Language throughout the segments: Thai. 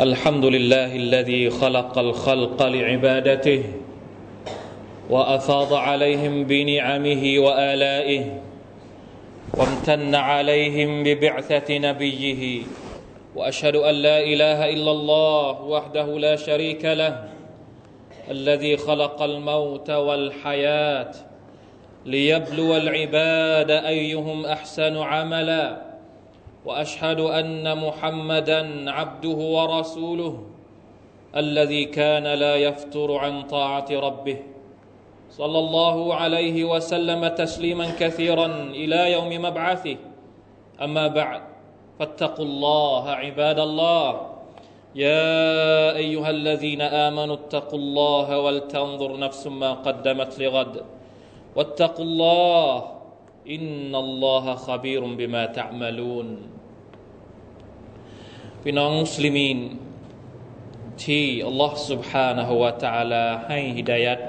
الحمد لله الذي خلق الخلق لعبادته وأفاض عليهم بنعمه وآلائه وامتن عليهم ببعثة نبيه وأشهد أن لا إله إلا الله وحده لا شريك له الذي خلق الموت والحياة ليبلو العباد أيهم أحسن عملا وأشهد أن محمدا عبده ورسوله الذي كان لا يفتر عن طاعة ربه. صلى الله عليه وسلم تسليما كثيرا إلى يوم مبعثه. أما بعد فاتقوا الله عباد الله. يا أيها الذين آمنوا اتقوا الله ولتنظر نفس ما قدمت لغد. واتقوا الله إن الله خبير بما تعملون. พี่น้องมุสลิมีนที่อัลลอฮ์ سبحانه และ تعالى ให้ฮิดายัด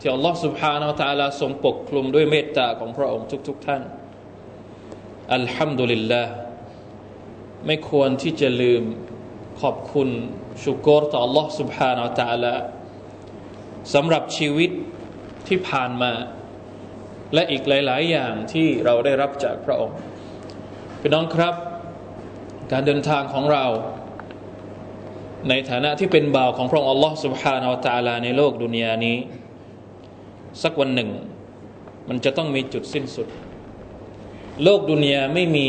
ที่อัลลอฮ์ سبحانه และ تعالى ทรงปกคลุมด้วยเมตตาของพระองค์ทุกๆทท่าน อัลฮัมดุลิลลาห์ไม่ควรที่จะลืมขอบคุณชุกรต่อ Allah سبحانه และ تعالى สำหรับชีวิตที่ผ่านมา และอีกหลาย ๆ อย่างที่เราได้รับจากพระองค์ พี่น้องครับ การเดินทางของเรา ในฐานะที่เป็นบ่าวของพระองค์ Allah سبحانه และ تعالى ในโลกดุนยานี้ สักวันหนึ่ง มันจะต้องมีจุดสิ้นสุด โลกดุนยาไม่มี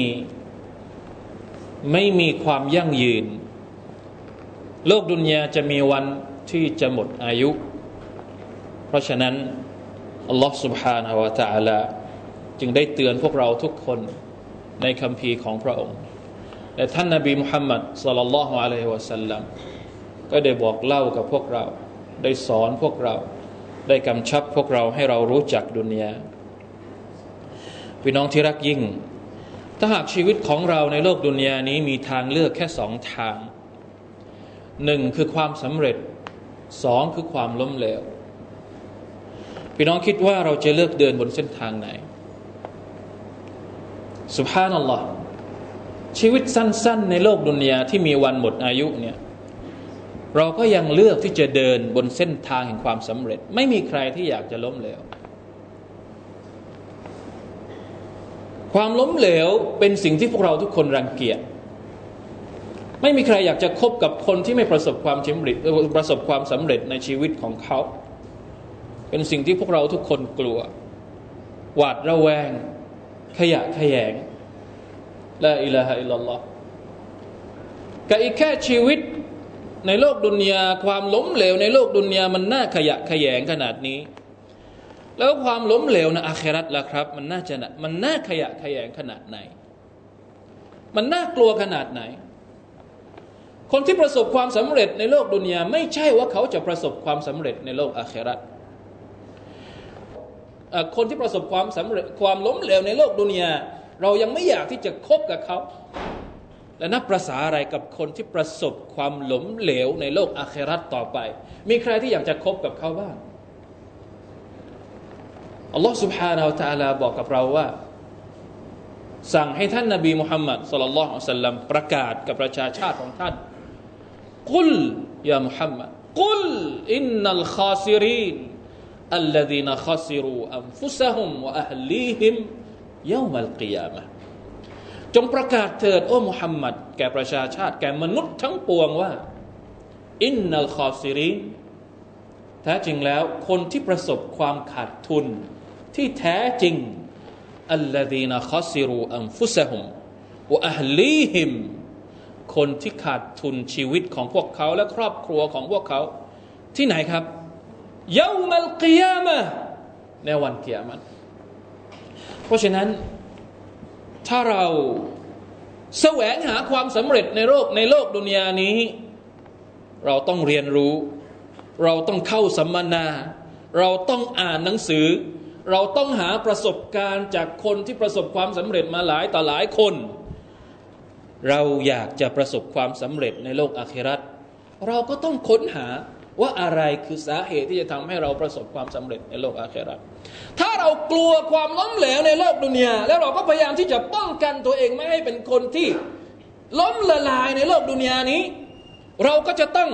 ไม่มีความยั่งยืน โลกดุนยาจะมีวันที่จะหมดอายุ เพราะฉะนั้น Allah سبحانه และ تعالى จึงได้เตือนพวกเราทุกคนในคำพีของพระองค์ และท่านนาบีมุฮัมมัดสลลัลลอฮุอะลัยฮิวะสัลลัมก็ได้บอกเล่ากับพวกเรา ได้สอนพวกเรา ได้กำชับพวกเราให้เรารู้จักดุนยาพี่น้องที่รักยิ่ง ถ้าหากชีวิตของเราในโลกดุนยานี้มีทางเลือกแค่สองทางหนึ่งคือความสำเร็จสองคือความล้มเหลวพี่น้องคิดว่าเราจะเลือกเดินบนเส้นทางไหนสุภานัลลอฮ์ ชีวิตสั้น ๆ ในโลกดุนยาที่มีวันหมดอายุเนี่ยเราก็ยังเลือกที่จะเดินบนเส้นทางแห่งความสำเร็จ ไม่มีใครที่อยากจะล้มเหลว ความล้มเหลวเป็นสิ่งที่พวกเราทุกคนรังเกียจไม่มีใครอยากจะคบกับคนที่ไม่ประสบความสำเร็จประสบความสำเร็จในชีวิตของเขา เป็นสิ่งที่พวกเราทุกคนกลัว หวาดระแวง ขยะขยง ลาอิลาฮะอิลลัลลอฮ์กับอีกแค่ชีวิตในโลกดุนยาความล้มเหลวในโลกดุนยามันน่าขยะขยงขนาดนี้ แล้วความล้มเหลวในอาคราตล่ะครับ มันน่าจะมันน่าขยะขยงขนาดไหน มันน่ากลัวขนาดไหน คนที่ประสบความสำเร็จในโลกดุนยาไม่ใช่ว่าเขาจะประสบความสำเร็จในโลกอาคราตคนที่ประสบความสำเร็จความล้มเหลวในโลกดุนยา เรายังไม่อยากที่จะคบกับเขา และนับประษาอะไรกับคนที่ประสบความหลมเหลวในโลกอาคราตต่อไป มีใครที่อยากจะคบกับเขาบ้าง อัลลอฮ์ سبحانه และ تعالى บอกกับเราว่า สั่งให้ท่านนาบีมุฮัมมัดสุลลัลลอฮุสัลลัมประกาศกับประชาชาติของท่านกุลยามุฮัมมัดกุลอินนัลคาซิรีน الذين خسروا أنفسهم وأهليهم يوم القيامةจงประกาศเถิดโอ้มุฮัมมัดแก่ประชาชาติ แก่มนุษย์ทั้งปวงว่า إن الخاسرين แท้จริงแล้วคนที่ประสบความขาดทุน ที่แท้จริงอัลลดีนคอซิรูอัมฟุสฮุมวะอัลลีฮิมคนที่ขาดทุนชีวิตของพวกเขาและครอบครัวของพวกเขา ที่ไหนครับเยามัลกิยามะในวันเกียรติ ราะฉะนั้นถ้าเราแสวงหาความสำเร็จในโลกในโลกดุนยานี้ เราต้องเรียนรู้ เราต้องเข้าสัมมนา เราต้องอ่านหนังสือ เราต้องหาประสบการณ์จากคนที่ประสบความสำเร็จมาหลายต่อหลายคน เราอยากจะประสบความสำเร็จในโลกอาครัตเราก็ต้องค้นหา ว่าอะไรคือสาเหตุที่จะทำให้เราประสบความสำเร็จในโลกอาคราถ้าเรากลัวความล้มเหลวในโลกดุนยาแล้วเราก็พยายามที่จะป้องกันตัวเองไม่ให้เป็นคนที่ล้มละลายในโลกดุนยานี้ เราก็จะต้อง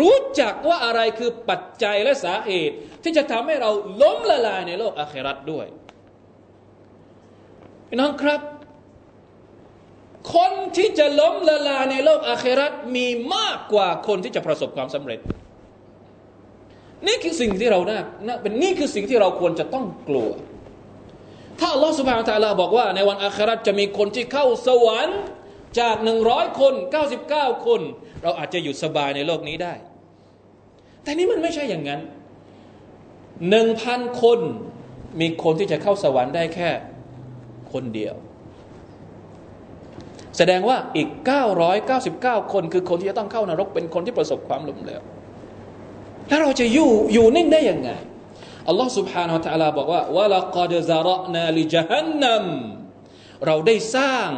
รู้จักว่าอะไรคือปัจจัยและสาเหตุ ที่จะทำให้เราล้มละลายในโลกอาคราตด้วยพี่น้องครับ คนที่จะล้มละลายในโลกอาคราตมีมากกว่าคนที่จะประสบความสำเร็จ นี่คือสิ่งที่เราน่าเป็นนี่คือสิ่งที่เราควรจะต้องกลัว ถ้าอัลลอฮฺสุบฮานตะลาบอกว่า ในวันอาคราตจะมีคนที่เข้าสวรรค์จากหนึ่งร้อยคนเก้าสิบเก้าคน เราอาจจะอยู่สบายในโลกนี้ได้ แต่นี่มันไม่ใช่อย่างนั้นหนึ่งพันคนมีคนที่จะเข้าสวรรค์ได้แค่คนเดียว แสดงว่าอีก 999 คนคือคนที่จะต้องเข้านรกเป็นคนที่ประสบความล้มเหลว แล้วเราจะอยู่อยู่นิ่งได้ยังไงอัลลอฮ์ سبحانه และ تعالى บอกว่าวะละกอดซารนาลิจฮันนัมเราได้สร้าง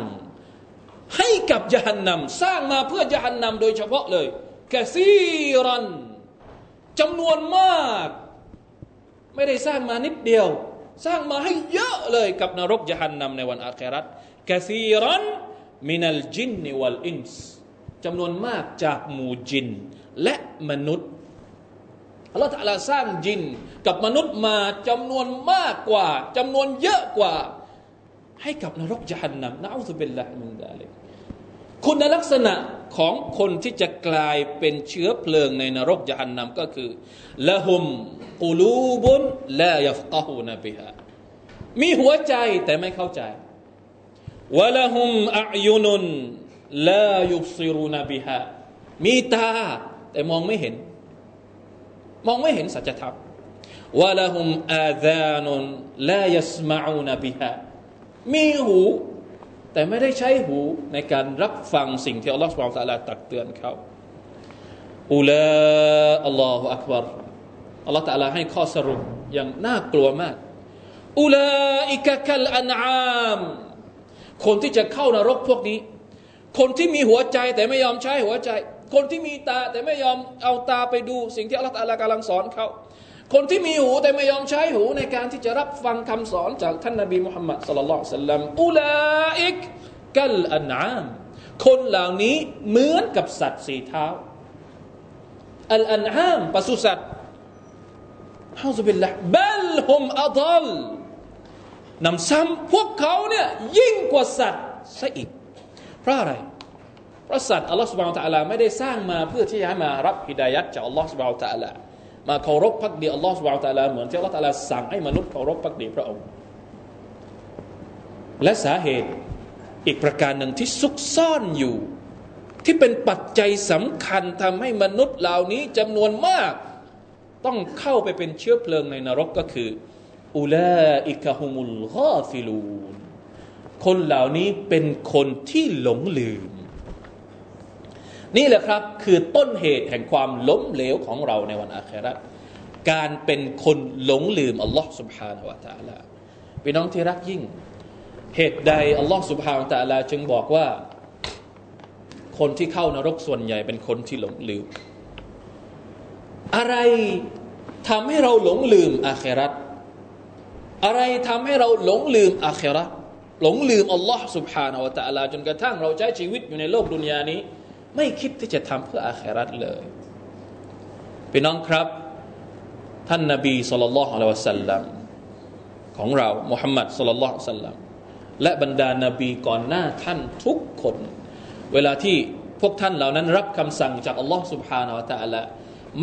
ให้กับยานนำสร้างมาเพื่อยานนำโดยเฉพาะเลยกซีรันจำนวนมาก ไม่ได้สร้างมานิดเดียว สร้างมาให้เยอะเลยกับนรกยานนำในวันอาคราตกซีรันมินัลจินนิวัลอินส์จำนวนมากจากหมู่จิน และมนุษย์ อัลลอฮฺตะลาสร้างจินกับมนุษย์มาจำนวนมากกว่าจำนวนเยอะกว่า ให้กับนรกจันนำนะอัลลอฮฺเป็นละมินดาลิกคุณลักษณะของคนที่จะกลายเป็นเชื้อเพลิงในนรกจันนำก็คือละหุมกูลูบุนลายัฟกะฮูนบิฮะมีหัวใจแต่ไม่เข้าใจวะละหุมอัยุนุนลายุบซิรุนบิฮะมีตาแต่มองไม่เห็น มองไม่เห็นสัจธรรมวะละหุมอาซานุนลายัสมาอูนบิฮะมีหู แต่ไม่ได้ใช้หูในการรับฟังสิ่งที่อัลลอฮฺสุบานตะลาตักเตือนเขาอุลาอัลลอฮฺอักบารอัลลอฮฺตะลาให้ข้อสรุปอย่างน่ากลัวมากอุลาอิกะคัลอันอามคนที่จะเข้านรกพวกนี้ คนที่มีหัวใจแต่ไม่ยอมใช้หัวใจ คนที่มีตาแต่ไม่ยอมเอาตาไปดูสิ่งที่อัลลอฮฺกำลังสอนเขา คนที่มีหูแต่ไม่ยอมใช้หูในการที่จะรับฟังคำสอนจากท่านนบีมุฮัมมัดสลลัลสัลลัมอุลาอิกกัลอันอามคนเหล่านี้เหมือนกับสัตว์สีเท้าอัลอันอามปศุสัตว์ฮาซุบิลละบัลฮุมอัดลนำซ้ำพวกเขาเนี่ยยิ่งกว่าสัตว์ซะอีก เพราะอะไร เพราะสัตว์อัลลอฮฺสุบานตะลาไม่ได้สร้างมาเพื่อที่จะให้มารับฮิดายัดจากอัลลอฮฺสุบานตะลามาเคารพพักดีอัลลอฮฺสุบะฮฺตะลาเหมือนที่อัลลอฮฺตะลาสั่งให้มนุษย์เคารพพักดีพระองค์ และสาเหตุอีกประการหนึ่งที่ซุกซ่อนอยู่ ที่เป็นปัจจัยสำคัญทำให้มนุษย์เหล่านี้จำนวนมาก ต้องเข้าไปเป็นเชื้อเพลิงในนรกก็คือأولئك هم الغافلون คนเหล่านี้เป็นคนที่หลงลืม นี่แหละครับคือต้นเหตุแห่งความล้มเหลวของเราในวันอาคราการเป็นคนหลงลืมอัลลอฮ์ سبحانه และ تعالى พี่น้องที่รักยิ่ง เหตุใดอัลลอฮ์ سبحانه และ تعالى จึงบอกว่า คนที่เข้านรกส่วนใหญ่เป็นคนที่หลงลืม อะไรทำให้เราหลงลืมอาคราอะไรทำให้เราหลงลืมอาคราหลงลืมอัลลอฮ์ سبحانه และ تعالى จนกระทั่งเราใช้ชีวิตอยู่ในโลกดุนยานี้ ไม่คิดที่จะทำเพื่ออาครัตเลยพี่น้องครับ ท่านนาบีสุลต่านละสัลลัมของเรามุฮัมมัดสุลต่านสัลลัมและบรรดานาบีก่อนหน้าท่านทุกคน เวลาที่พวกท่านเหล่านั้นรับคำสั่งจากอัลลอฮ์สุบฮานาวะตะละ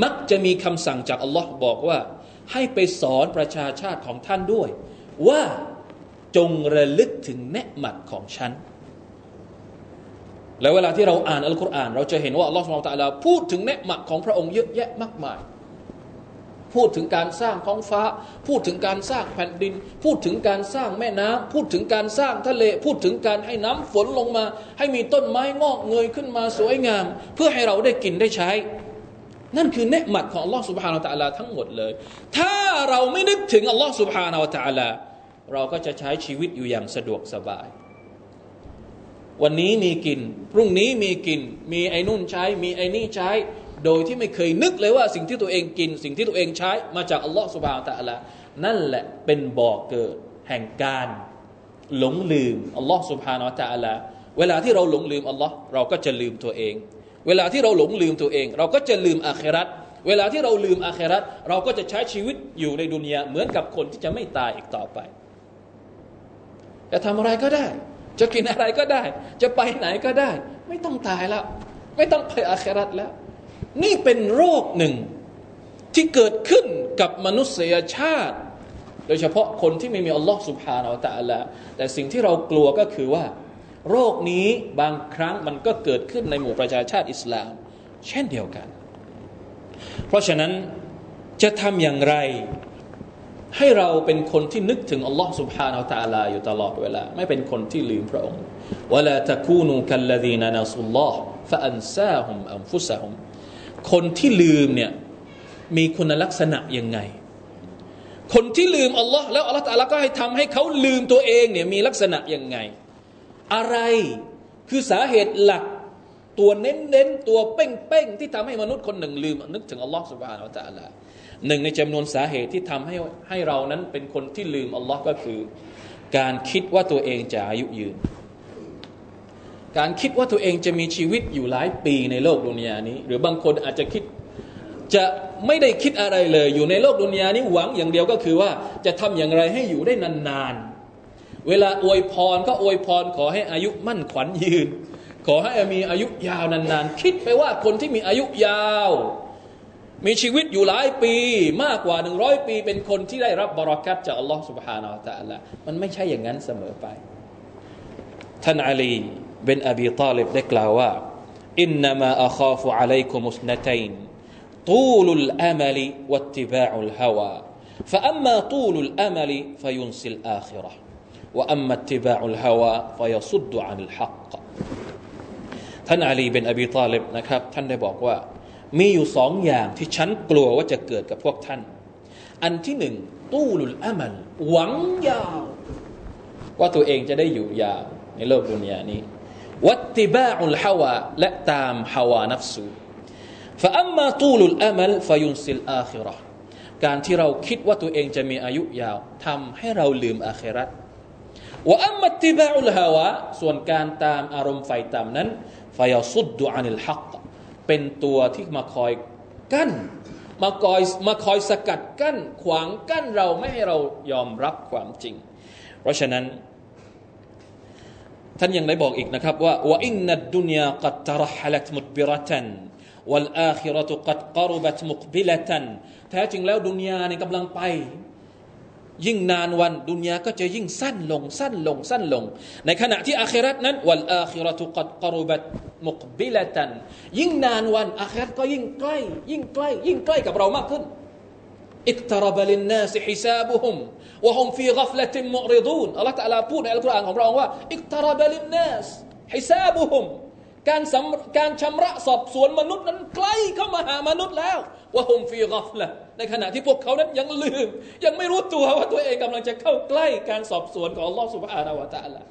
มักจะมีคำสั่งจากอัลลอฮ์บอกว่า ให้ไปสอนประชาชาติของท่านด้วย ว่าจงระลึกถึงเนหมัดของฉัน แล้วเวลาที่เราอ่านอัลกุรอาน เราจะเห็นว่าอัลลอฮฺสุลตาลาพูดถึงเนืหมัดของพระองค์เยอะแยะมากมาย พูดถึงการสร้างท้องฟ้า พูดถึงการสร้างแผ่นดิน พูดถึงการสร้างแม่น้ำพูดถึงการสร้างทะเล พูดถึงการให้น้ำฝนลงมา ให้มีต้นไม้งอกเงยขึ้นมาสวยงาม เพื่อให้เราได้กินได้ใช้ นั่นคือเนืหมัดของอัลลอฮฺสุบฮานาอัลลอฮทั้งหมดเลย ถ้าเราไม่นึกถึงอัลลอฮฺสุบฮานาอัลลอฮเราก็จะใช้ชีวิตอยู่อย่างสะดวกสบาย วันนี้มีกิน พรุ่งนี้มีกิน มีไอ้นุ่นใช้ มีไอ้นี่ใช้ โดยที่ไม่เคยนึกเลยว่าสิ่งที่ตัวเองกิน สิ่งที่ตัวเองใช้ มาจากอัลลอฮฺสุบฮานตะละนั่นแหละเป็นบ่อกเกิดแห่งการหลงลืมอัลลอฮฺสุบฮานตะละเวลาที่เราหลงลืมอัลลอฮ์เราก็จะลืมตัวเอง เวลาที่เราหลงลืมตัวเอง เราก็จะลืมอาครัตเวลาที่เราลืมอาครัตเราก็จะใช้ชีวิตอยู่ในดุนยาเหมือนกับคนที่จะไม่ตายอีกต่อไปจะทำอะไรก็ได้ จะกินอะไรก็ได้ จะไปไหนก็ได้ ไม่ต้องตายแล้ว ไม่ต้องไปอาครัตแล้ว นี่เป็นโรคหนึ่งที่เกิดขึ้นกับมนุษยชาติ โดยเฉพาะคนที่ไม่มีอัลลอฮ์สุบฮานาอัลตะละแต่สิ่งที่เรากลัวก็คือว่า โรคนี้บางครั้งมันก็เกิดขึ้นในหมู่ประชาชาติอิสลาม เช่นเดียวกัน เพราะฉะนั้นจะทำอย่างไร ให้เราเป็นคนที่นึกถึงอัลลอฮ์ سبحانه และ تعالى อยู่ตลอดเวลา ไม่เป็นคนที่ลืมพระองค์วลาตะคูนูกัลลดีนานาสุลลอฮ์ฟะอันซาฮุมอัมฟุสะฮุมคนที่ลืมเนี่ยมีคุณลักษณะยังไง คนที่ลืมอัลลอฮ์แล้วอัลลอฮ์ตาลาก็ให้ทำให้เขาลืมตัวเองเนี่ยมีลักษณะยังไง อะไรคือสาเหตุหลักตัวเน้นๆตัวเป้งๆที่ทำให้มนุษย์คนหนึ่งลืมนึกถึงอัลลอฮ์สุบฮานาอัลตะลา หนึ่งในจำนวนสาเหตุที่ทำให้ให้เรานั้นเป็นคนที่ลืมอัลลอฮ์ก็คือ การคิดว่าตัวเองจะอายุยืน การคิดว่าตัวเองจะมีชีวิตอยู่หลายปีในโลกดุนยานี้ หรือบางคนอาจจะคิดจะไม่ได้คิดอะไรเลย อยู่ในโลกดุนยานี้หวังอย่างเดียวก็คือว่าจะทำอย่างไรให้อยู่ได้นานๆ เวลาอวยพรก็อวยพรขอให้อายุมั่นขวัญยืน ขอให้มีอายุยาวนานๆ คิดไปว่าคนที่มีอายุยาว มีชีวิตอยู่หลายปีมากกว่าหนึ่งร้อยปี เป็นคนที่ได้รับบารักัตจากอัลลอฮ์ سبحانه และ تعالى มันไม่ใช่อย่างนั้นเสมอไป ท่านอาลีเป็นอบีตาลิบได้กล่าวว่าอินนามาอัคาฟุอะลัยกุมุสนตัยน طول الامل واتباع الهوى فاما طول الامل فينسي الاخره واما اتباع الهوى فيصد عن الحق ท่านอาลีเป็นอบีตาลิบนะครับท่านได้บอกว่า มีอยู่สองอย่างที่ฉันกลัวว่าจะเกิดกับพวกท่าน อันที่หนึ่งตู้ลุลอามัลหวังยาว ว่าตัวเองจะได้อยู่ยาวในโลกดุนยานี้ วัติบาอุลฮาวาและตามฮาวานัฟสูฟะอัมมาตูลุลอามัลฟยุนซิลอาคิรอการที่เราคิดว่าตัวเองจะมีอายุยาวทำให้เราลืมอาคิรัตว่าอัมมัติบาอุลฮาวะส่วนการตามอารมณ์ไฟต่ำนั้นฟยสุดดุอานิลฮัก เป็นตัวที่มาคอยกั้นมาคอยมาคอยสกัดกั้นขวางกั้นเราไม่ให้เรายอมรับความจริง เพราะฉะนั้น ท่านยังได้บอกอีกนะครับว่าว่าอินนัดดุนยากัดตรหลัตมุดบิรตัน والآخرة قد قربت مقبلة แท้จริงแล้วดุนยาเนี่ยกำลังไป ยิ่งนานวันดุนยาก็จะยิ่งสั้นลงสั้นลงสั้นลง ในขณะที่อาคราตนั้นวัลอาคิรตุกัดกรุบัตมุกบิลตัน ยิ่งนานวันอาคราตก็ยิ่งใกล้ ยิ่งใกล้ ยิ่งใกล้กับเรามากขึ้นอิกตรบลินนาสฮิซาบุฮุมวะฮุมฟีกัฟละติมมุริดูนอัลลอฮฺตะลาพูดในอัลกุรอานของเราว่าอิกตรบลินนาสฮิซาบุฮุมการสำการชำระสอบสวนมนุษย์นั้นใกล้เข้ามาหามนุษย์แล้วว่าฮุมฟีกอฟละ ในขณะที่พวกเขานั้นยังลืม ยังไม่รู้ตัวว่าตัวเองกำลังจะเข้าใกล้การสอบสวนของลอสุบฮานาวะตะละ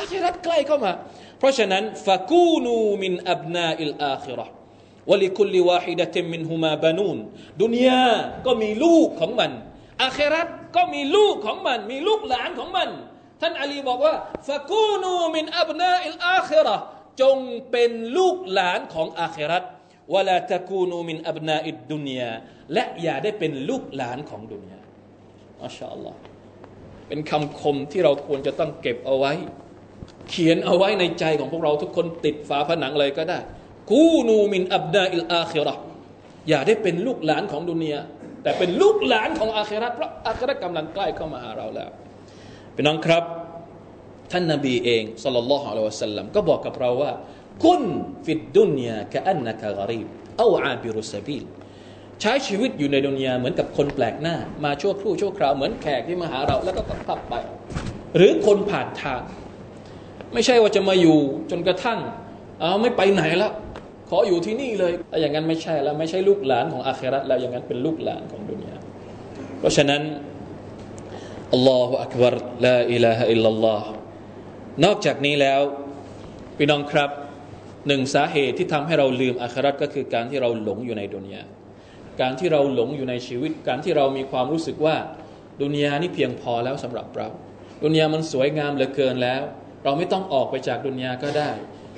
อาคิรัตใกล้เข้ามา เพราะฉะนั้นฟะกูนูมินอับนาอิลอาคิรอวลิคุลิวาฮิดะติมินฮุมาบานูนดุนยาก็มีลูกของมัน อาคิรัตก็มีลูกของมัน มีลูกหลานของมัน ท่านอาลีบอกว่าฟะกูนูมินอับนาอิลอาคิรอจงเป็นลูกหลานของอาครัต วลาตะกูนูมินอับนาอิดดุนยาและอย่าได้เป็นลูกหลานของดุนยาอัชาอัลลอฮ์เป็นคำคมที่เราควรจะต้องเก็บเอาไว้ เขียนเอาไว้ในใจของพวกเราทุกคนติดฝาผนังเลยก็ได้ กูนูมินอับนาอิลอาคิรออย่าได้เป็นลูกหลานของดุนยาแต่เป็นลูกหลานของอาครัตเพราะอาครัตกำลังใกล้เข้ามาหาเราแล้วเป็นน้องครับ ท่านนาบีเองสัลลัลลอฮุอะลัยฮิวะสัลลัมก็บอกกับเราว่า คุนฟิดดุนยากะอันนักะกรีบเอาอาบิรุสบีลใช้ชีวิตอยู่ในดุนยาเหมือนกับคนแปลกหน้า มาชั่วครู่ชั่วคราวเหมือนแขกที่มาหาเราแล้วก็พับไป หรือคนผ่านทาง ไม่ใช่ว่าจะมาอยู่จนกระทั่งเอาไม่ไปไหนแล้วขออยู่ที่นี่เลยแต่อย่างนั้นไม่ใช่แล้วไม่ใช่ลูกหลานของอาคราตแล้วอย่างนั้นเป็นลูกหลานของดุนยาเพราะฉะนั้นอัลลอฮฺอักบารลาอิลาฮะอิลลัลลอฮนอกจากนี้แล้วพี่น้องครับ หนึ่งสาเหตุที่ทำให้เราลืมอาคราตก็คือการที่เราหลงอยู่ในดุนยาการที่เราหลงอยู่ในชีวิต การที่เรามีความรู้สึกว่าดุนยานี่เพียงพอแล้วสำหรับเราดุนยามันสวยงามเหลือเกินแล้ว เราไม่ต้องออกไปจากดุนยาก็ได้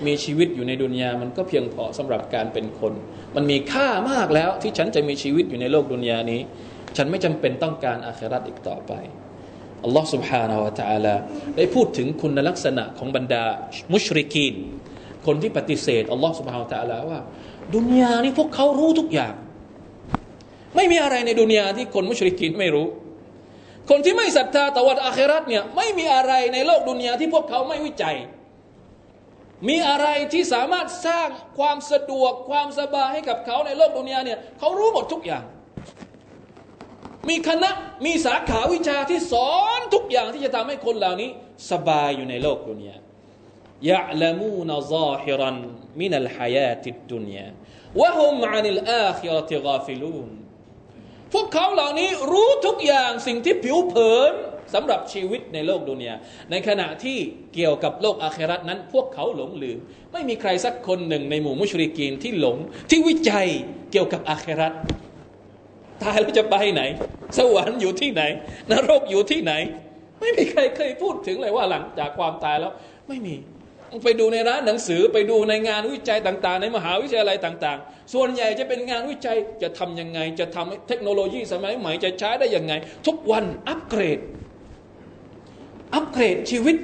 มีชีวิตอยู่ในดุนยามันก็เพียงพอสำหรับการเป็นคน มันมีค่ามากแล้วที่ฉันจะมีชีวิตอยู่ในโลกดุนยานี้ ฉันไม่จำเป็นต้องการอาคราตอีกต่อไปอัลลอฮ์ سبحانه และ تعالى ได้พูดถึงคุณลักษณะของบรรดามุชริกีน คนที่ปฏิเสธอัลลอฮ์สุบฮาวตะลาว่า ดุนยานี่พวกเขารู้ทุกอย่าง ไม่มีอะไรในดุนยาที่คนมุชริกินไม่รู้ คนที่ไม่ศรัทธาต่อวันอาครัตเนี่ยไม่มีอะไรในโลกดุนยาที่พวกเขาไม่วิจัย มีอะไรที่สามารถสร้างความสะดวกความสบายให้กับเขาในโลกดุนยาเนี่ยเขารู้หมดทุกอย่าง มีคณะมีสาขาวิชาที่สอนทุกอย่างที่จะทำให้คนเหล่านี้ สบายอยู่ในโลกดุนยา يعلمون ظاهرا من الحياة الدنيا وهم عن الآخرة غافلون พวกเขาเหล่านี้รู้ทุกอย่างสิ่งที่ผิวเผินสำหรับชีวิตในโลกดุนยาในขณะที่เกี่ยวกับโลกอาคิเราะฮ์นั้น พวกเขาหลงลืม ไม่มีใครสักคนหนึ่งในหมู่มุชริกีนที่หลง ที่วิจัยเกี่ยวกับอาคิเราะฮ์ตายแล้วจะไปไหน สวรรค์อยู่ที่ไหน นรกอยู่ที่ไหน ไม่มีใครเคยพูดถึงเลยว่าหลังจากความตายแล้ว ไม่มี ไปดูในร้านหนังสือไปดูในงานวิจัยต่าง ๆ ในมหาวิทยาลัยต่าง ๆ ส่วนใหญ่จะเป็นงานวิจัยจะทำยังไง จะทำเทคโนโลยีสมัยใหม่จะใช้ได้ยังไง ทุกวันอัปเกรด อัปเกรดชีวิต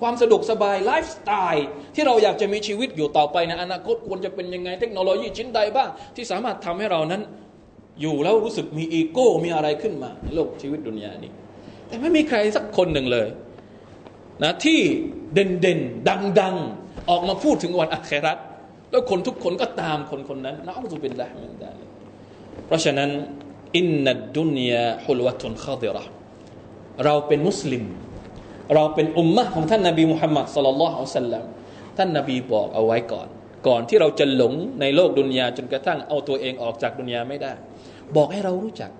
ความสะดวกสบายไลฟ์สไตล์ที่เราอยากจะมีชีวิตอยู่ต่อไปในอนาคตควรจะเป็นยังไง เทคโนโลยีชิ้นใดบ้าง ที่สามารถทำให้เรานั้น อยู่แล้วรู้สึกมีอีโก้มีอะไรขึ้นมาในโลกชีวิตดุนยานี้ แต่ไม่มีใครสักคนหนึ่งเลย นะที่เด่นเด่นดังดังออกมาพูดถึงวันอัคราตแล้วคนทุกคนก็ตามคนคนนั้นนะอัลลอฮฺเป็นละมันได้เพราะฉะนั้นอินนัดดุนยาฮุลวะตุนข้าดิระเราเป็นมุสลิม เราเป็นอุมมะของท่านนบีมุฮัมมัดสุลลัลลอฮุอะลัยฮิสัลลัมท่านนบีบอกเอาไว้ก่อน ก่อนที่เราจะหลงในโลกดุนยาจนกระทั่งเอาตัวเองออกจากดุนยาไม่ได้ บอกให้เรารู้จัก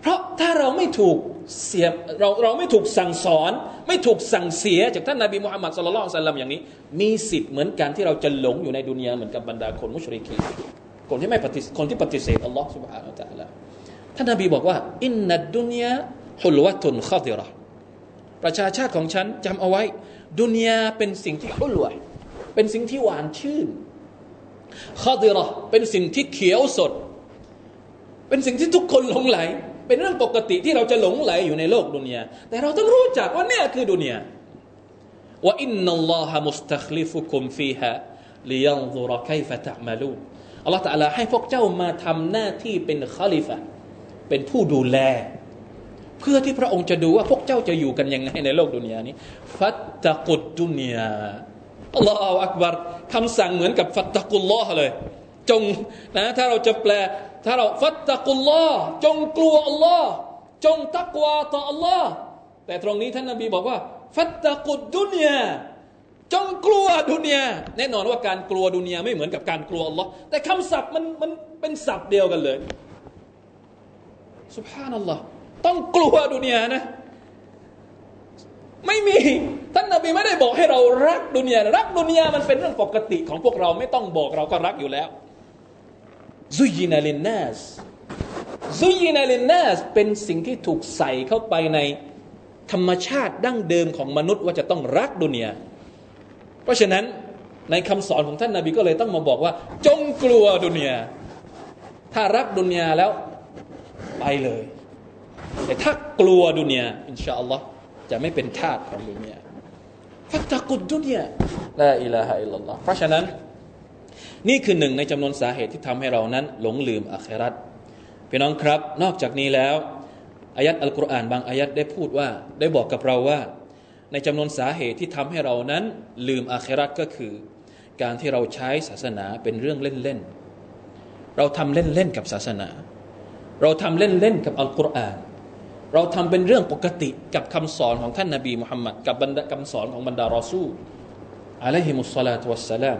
เพราะถ้าเราไม่ถูกเสียเราเราไม่ถูกสั่งสอน ไม่ถูกสั่งเสียจากท่านนาบีมุฮัมมัดสุลลัลสัลลัมอย่างนี้ มีสิทธิ์เหมือนกันที่เราจะหลงอยู่ในดุนยาเหมือนกับบรรดาคนมุชริกีคนที่ไม่ปฏิคนที่ปฏิเสธอัลลอฮ์ سبحانه และ تعالى ท่านนาบีบอกว่า อินนัดดุนยาฮุลวะตุนข้าดิระประชาชาติของฉันจำเอาไว้ ดุนยาเป็นสิ่งที่ฮุลวะเป็นสิ่งที่หวานชื่นข้าดิระเป็นสิ่งที่เขียวสดเป็นสิ่งที่ทุกคนหลงไหล เป็นเรื่องปกติที่เราจะหลงไหลอยู่ในโลกดุนยาแต่เราต้องรู้จักว่าเนี่ยคือดุนยาว่าอินนัลลอฮะมุสตัคลิฟุคุมฟีฮะลิยันซุรไคฟะตะมาลูอัลลอฮฺตะลาให้พวกเจ้ามาทำหน้าที่เป็นคาลิฟะเป็นผู้ดูแล เพื่อที่พระองค์จะดูว่าพวกเจ้าจะอยู่กันยังไงในโลกดุนยานี้ ฟัตตะกุดดุนยาอัลลอฮฺอักบารคำสั่งเหมือนกับฟัตตะกุลลอฮ์เลย จงนะถ้าเราจะแปล ถ้าเราฟัตตะกุลลอจงกลัวอัลลอฮ์จงตักวาต่ออัลลอฮ์แต่ตรงนี้ท่านนบีบอกว่า ฟัตตะกุดดุนยาจงกลัวดุนยาแน่นอนว่าการกลัวดุนยาไม่เหมือนกับการกลัวอัลลอฮ์แต่คำศัพท์มันมันเป็นศัพท์เดียวกันเลยสุภานัลลอฮ์ต้องกลัวดุนยานะ ไม่มีท่านนบีไม่ได้บอกให้เรารักดุนยารักดุนยามันเป็นเรื่องปกติของพวกเราไม่ต้องบอกเราก็รักอยู่แล้ว ซุยินาลินนัสซุยินาลินนัสเป็นสิ่งที่ถูกใส่เข้าไปในธรรมชาติดั้งเดิมของมนุษย์ว่าจะต้องรักดุนยาเพราะฉะนั้นในคำสอนของท่านนาบีก็เลยต้องมาบอกว่า จงกลัวดุนยาถ้ารักดุนยาแล้วไปเลย แต่ถ้ากลัวดุนยาอินชาอัลลอฮ์จะไม่เป็นทาสของดุนยาฟัตตะกุดดุนยาลาอิลาฮะอิลลัลลอฮ์เพราะฉะนั้น นี่คือหนึ่งในจำนวนสาเหตุที่ทำให้เรานั้น หลงลืมอาครัตพี่น้องครับ นอกจากนี้แล้วอายัดอัลกุรอานบางอายัดได้พูดว่า ได้บอกกับเราว่า ในจำนวนสาเหตุที่ทำให้เรานั้น ลืมอาครัตก็คือ การที่เราใช้ศาสนาเป็นเรื่องเล่นๆเราทำเล่นๆกับศาสนา เราทำเล่นๆกับอัลกุรอานเราทำเป็นเรื่องปกติกับคำสอนของท่านนาบีมุฮัมมัดกับบรรดาคำสอนของบรรดารอซูลอะลัยฮิมุสสลาตุวัสสลาม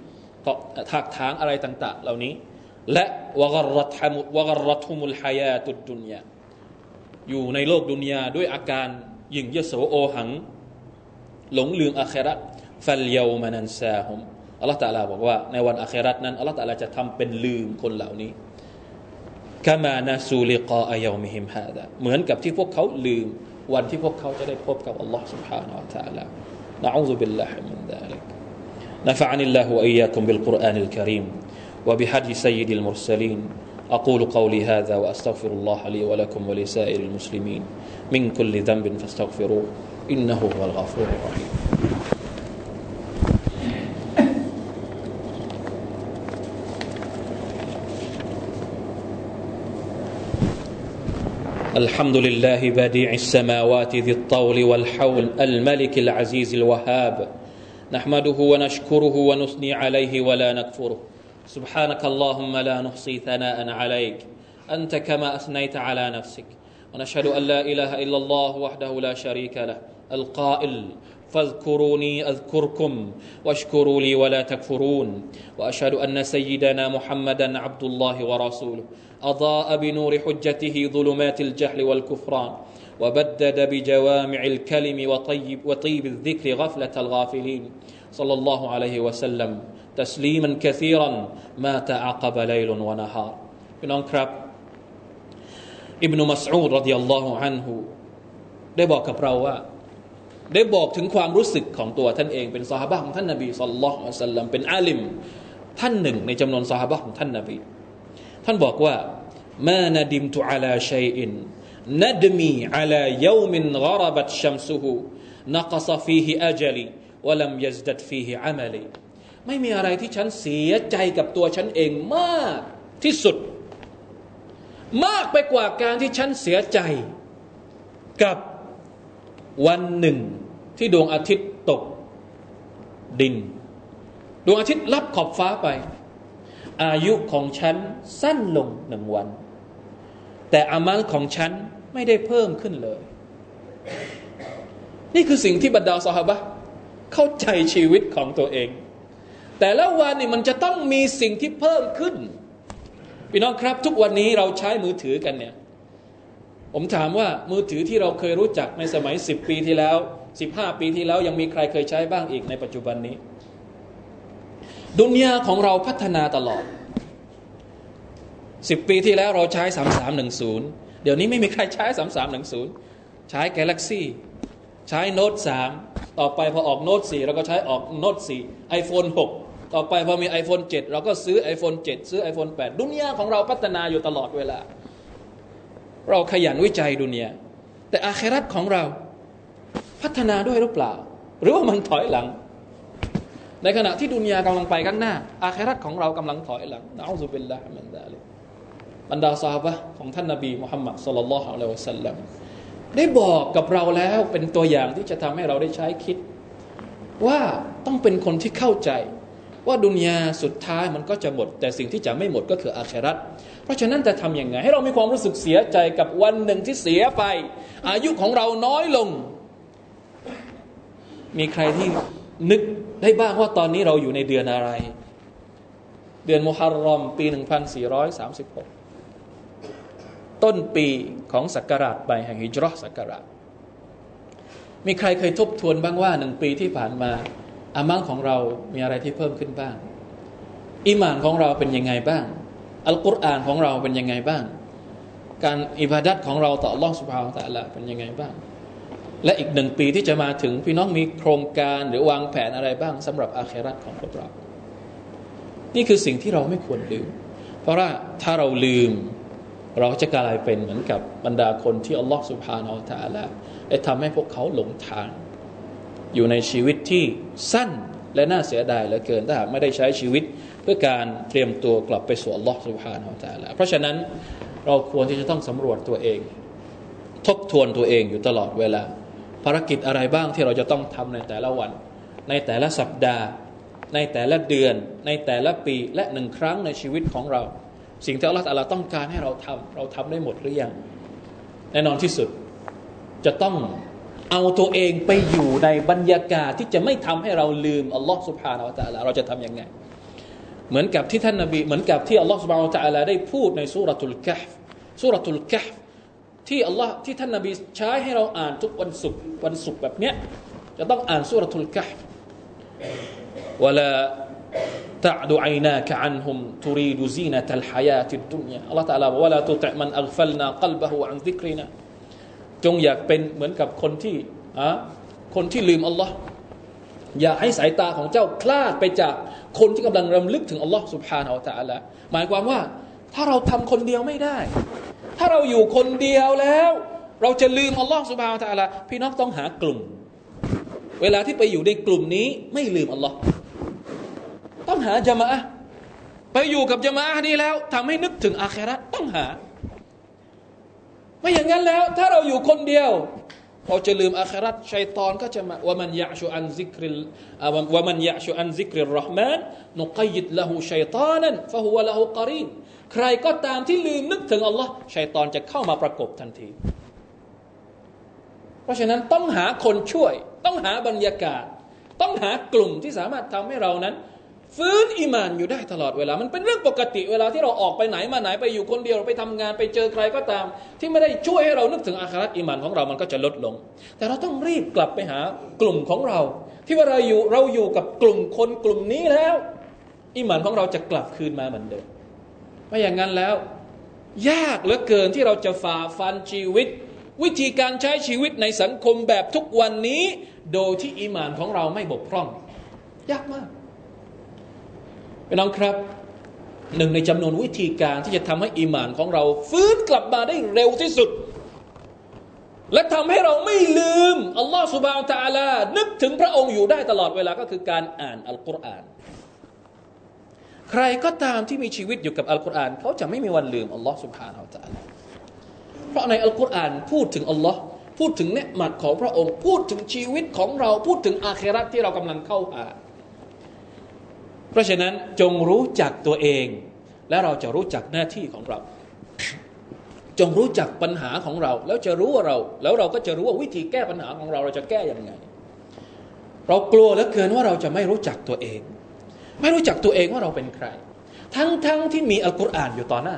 ถักถางอะไรต่าง ๆ เหล่านี้ และวกรตมุวกรตุมุลฮายาตุดดุนยาอยู่ในโลกดุนยาด้วยอาการยิ่งยโสโอหัง หลงลืมอาคราฟัลเยามานันซาฮุมอัลลอฮฺตาลาบอกว่าในวันอาครานั้นอัลลอฮฺตาลาจะทำเป็นลืมคนเหล่านี้กามานาซูลิกาอายามิฮิมฮาดะเหมือนกับที่พวกเขาลืมวันที่พวกเขาจะได้พบกับอัลลอฮ์ سبحانه และ تعالى نعوذ بالله من ذلك نفعني الله وإياكم بالقرآن الكريم وبهدي سيد المرسلين. أقول قولي هذا وأستغفر الله لي ولكم ولسائر المسلمين. من كل ذنب فاستغفروه إنه هو الغفور الرحيم. الحمد لله بديع السماوات ذي الطول والحول الملك العزيز الوهاب. نحمده ونشكره ونثني عليه ولا نكفره. سبحانك اللهم لا نحصي ثناء عليك. أنت كما أثنيت على نفسك. ونشهد أن لا إله إلا الله وحده لا شريك له. القائل فاذكروني أذكركم واشكروا لي ولا تكفرون. وأشهد أن سيدنا محمدا عبد الله ورسوله. أضاء بنور حجته ظلمات الجهل والكفران. وبدد بجوامع الكلم وطيب, وطيب الذكر غفلة الغافلين صلى الله عليه وسلم تسليما كثيرا ما تعقب ليل ونهار พี่น้องครับอิบนุมัสอูดรดิยัลลอฮุอันฮุได้บอกกับเราว่า ได้บอกถึงความรู้สึกของตัวท่านเอง เป็นซอฮาบะของท่านนบีสัลลัลลอฮุอะลัยฮิวะสัลลัมเป็นอาลิมท่านหนึ่งในจำนวนซอฮาบะของท่านนบีท่านบอกว่ามานาดิมตุอาลาชัยอิน นัดมีอาลาเยวมินกรบัตชัมซุฮูนักซฟีฮิอาจลีวลัมยัซดัดฟีฮิอามัลีไม่มีอะไรที่ฉันเสียใจกับตัวฉันเองมากที่สุด มากไปกว่าการที่ฉันเสียใจกับวันหนึ่งที่ดวงอาทิตย์ตกดิน ดวงอาทิตย์ลับขอบฟ้าไป อายุของฉันสั้นลงหนึ่งวัน แต่อามัลของฉันไม่ได้เพิ่มขึ้นเลย นี่คือสิ่งที่บรรดาสหบะเข้าใจชีวิตของตัวเอง แต่ละวันนี่มันจะต้องมีสิ่งที่เพิ่มขึ้นพี่น้องครับ ทุกวันนี้เราใช้มือถือกันเนี่ยผมถามว่ามือถือที่เราเคยรู้จักในสมัยสิบปีที่แล้วสิบห้าปีที่แล้วยังมีใครเคยใช้บ้างอีกในปัจจุบันนี้ ดุนยาของเราพัฒนาตลอด สิบปีที่แล้วเราใช้สามสามหนึ่งศูนย์เดี๋ยวนี้ไม่มีใครใช้สามสามหนึ่งศูนย์ใช้แกลเล็กซี่ใช้โน้ตสามต่อไปพอออกโน้ตสี่เราก็ใช้ออกโน้ตสี่ไอโฟนหกต่อไปพอมี iPhone 7 เราก็ซื้อ iPhone 7 ซื้อ iPhone 8 ดุนยาของเราพัฒนาอยู่ตลอดเวลา เราขยันวิจัยดุนยาแต่อาครัตของเราพัฒนาด้วยหรือเปล่า หรือว่ามันถอยหลัง ในขณะที่ดุนยากำลังไปข้างหน้า อาคราตของเรากำลังถอยหลังนะอัลลอฮฺเป็นละมันดาเลย บรรดาซาบะของท่านนบีมุฮัมมัดสุลลัลฮุอะลัยฮิวะสัลลัมได้บอกกับเราแล้วเป็นตัวอย่างที่จะทำให้เราได้ใช้คิด ว่าต้องเป็นคนที่เข้าใจ ว่าดุนยาสุดท้ายมันก็จะหมด แต่สิ่งที่จะไม่หมดก็คืออาคราตเพราะฉะนั้นจะทำยังไง ให้เรามีความรู้สึกเสียใจกับวันหนึ่งที่เสียไป อายุของเราน้อยลง มีใครที่นึกได้บ้างว่าตอนนี้เราอยู่ในเดือนอะไร เดือนมุฮัรรอมปี 1436 ต้นปีของสักการะไปแห่งฮิจรัสักการะมีใครเคยทบทวนบ้างว่าหนึ่งปีที่ผ่านมาอามังของเรา มีอะไรที่เพิ่มขึ้นบ้างอิมานของเราเป็นยังไงบ้าง อัลกุรอานของเราเป็นยังไงบ้าง การอิบาดัตของเราต่อล่องสุภาของแต่ละเป็นยังไงบ้าง และอีกหนึ่งปีที่จะมาถึงพี่น้องมีโครงการหรือวางแผนอะไรบ้าง สำหรับอาเครัตของพวกเรา นี่คือสิ่งที่เราไม่ควรลืม เพราะว่าถ้าเราลืม เราจะกลายเป็นเหมือนกับบรรดาคนที่อัลลอฮฺสุบฮานาอัลตะละได้ทำให้พวกเขาหลงทาง อยู่ในชีวิตที่สั้นและน่าเสียดายเหลือเกินถ้าหากไม่ได้ใช้ชีวิตเพื่อการเตรียมตัวกลับไปสู่อัลลอฮฺสุบฮานาอัลตะละเพราะฉะนั้นเราควรที่จะต้องสำรวจตัวเอง ทบทวนตัวเองอยู่ตลอดเวลา ภารกิจอะไรบ้างที่เราจะต้องทำในแต่ละวัน ในแต่ละสัปดาห์ ในแต่ละเดือน ในแต่ละปีและหนึ่งครั้งในชีวิตของเรา สิ่งที่อัลลอฮฺต้องการให้เราทำเราทำได้หมดหรือยังแน่นอนที่สุด จะต้องเอาตัวเองไปอยู่ในบรรยากาศที่จะไม่ทำให้เราลืมอัลลอฮ์สุบฮานาวะตะลาเราจะทํำยังไง เหมือนกับที่ท่านนบีเหมือนกับที่อัลลอฮ์สุบฮานาวะตะลาได้พูดในสุรทูลกัฟสุรทูลกัฟที่อัลลอฮ์ที่ท่านนบีใช้ให้เราอ่านทุกวันศุกร์วันศุกร์แบบเนี้ยจะต้องอ่านสุรทูลกัฟวลา تعد عيناك عنهم تريد زينة الحياة الدنيا อัลลอฮฺตะลาบอกว่าลาตุตะมันอัลฟัลนากัลบะฮูอันซิกรินะจงอยากเป็นเหมือนกับคนที่อะคนที่ลืมอัลลอฮ์อย่าให้สายตาของเจ้าคลาดไปจากคนที่กำลังรำลึกถึงอัลลอฮ์สุบฮานาอัลตะละหมายความว่าถ้าเราทำคนเดียวไม่ได้ ถ้าเราอยู่คนเดียวแล้ว เราจะลืมอัลลอฮ์สุบฮานาอัลตะละพี่น้องต้องหากลุ่ม เวลาที่ไปอยู่ในกลุ่มนี้ไม่ลืมอัลลอฮ์ ต้องหาจามะไปอยู่กับจามะนี้แล้วทำให้นึกถึงอาคราต้องหา ไม่อย่างนั้นแล้ว ถ้าเราอยู่คนเดียวเราจะลืมอาคราชัยตอนก็จะมาว่ามันยะชูอันซิกริลว่ามันยะชูอันซิกริลรห์มานนุกยิดละหูชัยตานันฟะฮุวะละหูกรีนใครก็ตามที่ลืมนึกถึงอัลลอฮ์ชัยตอนจะเข้ามาประกบทันที เพราะฉะนั้นต้องหาคนช่วย ต้องหาบรรยากาศ ต้องหากลุ่มที่สามารถทำให้เรานั้น ฟื้นอิมานอยู่ได้ตลอดเวลา มันเป็นเรื่องปกติเวลาที่เราออกไปไหนมาไหนไปอยู่คนเดียวไปทำงานไปเจอใครก็ตาม ที่ไม่ได้ช่วยให้เรานึกถึงอาคราตอิมานของเรามันก็จะลดลง แต่เราต้องรีบกลับไปหากลุ่มของเรา ที่ว่าเราอยู่เราอยู่กับกลุ่มคนกลุ่มนี้แล้ว อิมานของเราจะกลับคืนมาเหมือนเดิมไม่อย่างนั้นแล้ว ยากเหลือเกินที่เราจะฝ่าฟันชีวิต วิธีการใช้ชีวิตในสังคมแบบทุกวันนี้ โดยที่อิมานของเราไม่บกพร่อง ยากมาก พี่น้องครับหนึ่งในจำนวนวิธีการที่จะทำให้อิมานของเราฟื้นกลับมาได้เร็วที่สุด และทำให้เราไม่ลืมอัลลอฮฺสุบานตะอาลา นึกถึงพระองค์อยู่ได้ตลอดเวลาก็คือการอ่านอัลกุรอาน ใครก็ตามที่มีชีวิตอยู่กับอัลกุรอาน เขาจะไม่มีวันลืมอัลลอฮฺสุบฮานาอัลตะอาลาเพราะในอัลกุรอานพูดถึงอัลลอฮ์พูดถึงเนืหมัดของพระองค์ พูดถึงชีวิตของเราพูดถึงอาเคราที่เรากำลังเข้าหา เพราะฉะนั้นจงรู้จักตัวเอง และเราจะรู้จักหน้าที่ของเรา จงรู้จักปัญหาของเรา แล้วจะรู้ว่าเรา แล้วเราก็จะรู้ว่าวิธีแก้ปัญหาของเราเราจะแก้อย่างไง เรากลัวเหลือเกินว่าเราจะไม่รู้จักตัวเอง ไม่รู้จักตัวเองว่าเราเป็นใคร ทั้งทั้งที่มีอัลกุรอานอยู่ต่อหน้า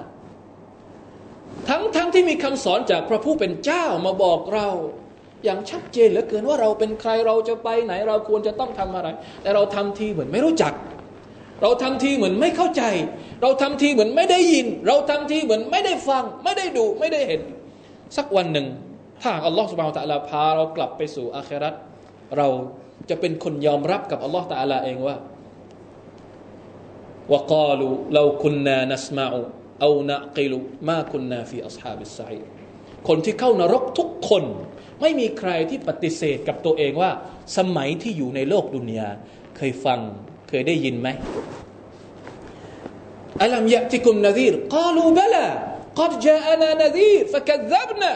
ทั้งทั้งที่มีคำสอนจากพระผู้เป็นเจ้ามาบอกเราอย่างชัดเจนเหลือเกินว่าเราเป็นใครเราจะไปไหน เราควรจะต้องทำอะไร แต่เราทำทีเหมือนไม่รู้จัก เราทำทีเหมือนไม่เข้าใจ เราทำทีเหมือนไม่ได้ยิน เราทำทีเหมือนไม่ได้ฟัง ไม่ได้ดู ไม่ได้เห็น สักวันหนึ่ง ถ้าอัลลอฮฺสุบฮานตะลาพาเรากลับไปสู่อาคราตเราจะเป็นคนยอมรับกับอัลลอฮฺตะลาเองว่า وقالوا لو كنا نسمع أو نعقل ما كنا في أصحاب السعير คนที่เข้านรกทุกคน ไม่มีใครที่ปฏิเสธกับตัวเองว่า สมัยที่อยู่ในโลกดุนยาเคยฟัง เคยได้ยินไหมอัลัมยะติกุมนาซีรกาลูบลากัดจาอานานาซีรฟะกัซับนะ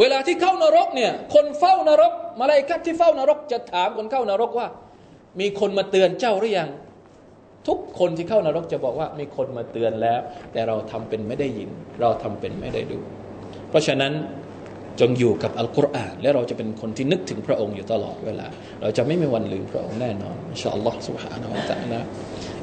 เวลาที่เข้านรกเนี่ย คนเฝ้านรกมาลายกัดที่เฝ้านรกจะถามคนเข้านรกว่า มีคนมาเตือนเจ้าหรือยัง ทุกคนที่เข้านรกจะบอกว่า มีคนมาเตือนแล้ว แต่เราทำเป็นไม่ได้ยิน เราทำเป็นไม่ได้ดู เพราะฉะนั้น จงอยู่กับอัลกุรอานและเราจะเป็นคนที่นึกถึงพระองค์อยู่ตลอดเวลา เราจะไม่มีวันลืมพระองค์แน่นอนอินชาอัลลอฮ์ سبحانه และ تعالى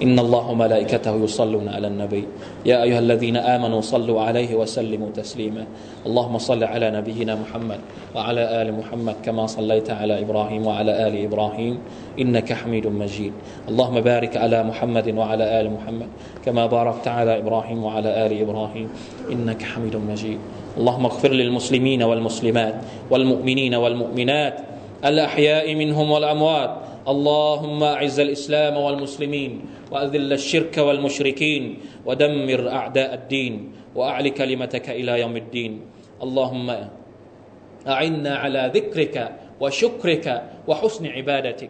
إن الله وملائكته يصلون على النبي. يا أيها الذين آمنوا صلوا عليه وسلموا تسليما. اللهم صل على نبينا محمد وعلى آل محمد كما صليت على إبراهيم وعلى آل إبراهيم إنك حميد مجيد. اللهم بارك على محمد وعلى آل محمد كما باركت على إبراهيم وعلى آل إبراهيم إنك حميد مجيد. اللهم اغفر للمسلمين والمسلمات والمؤمنين والمؤمنات الأحياء منهم والأموات اللهم أعز الإسلام والمسلمين وأذل الشرك والمشركين ودمر أعداء الدين وأعل كلمتك إلى يوم الدين. اللهم أعنا على ذكرك وشكرك وحسن عبادتك.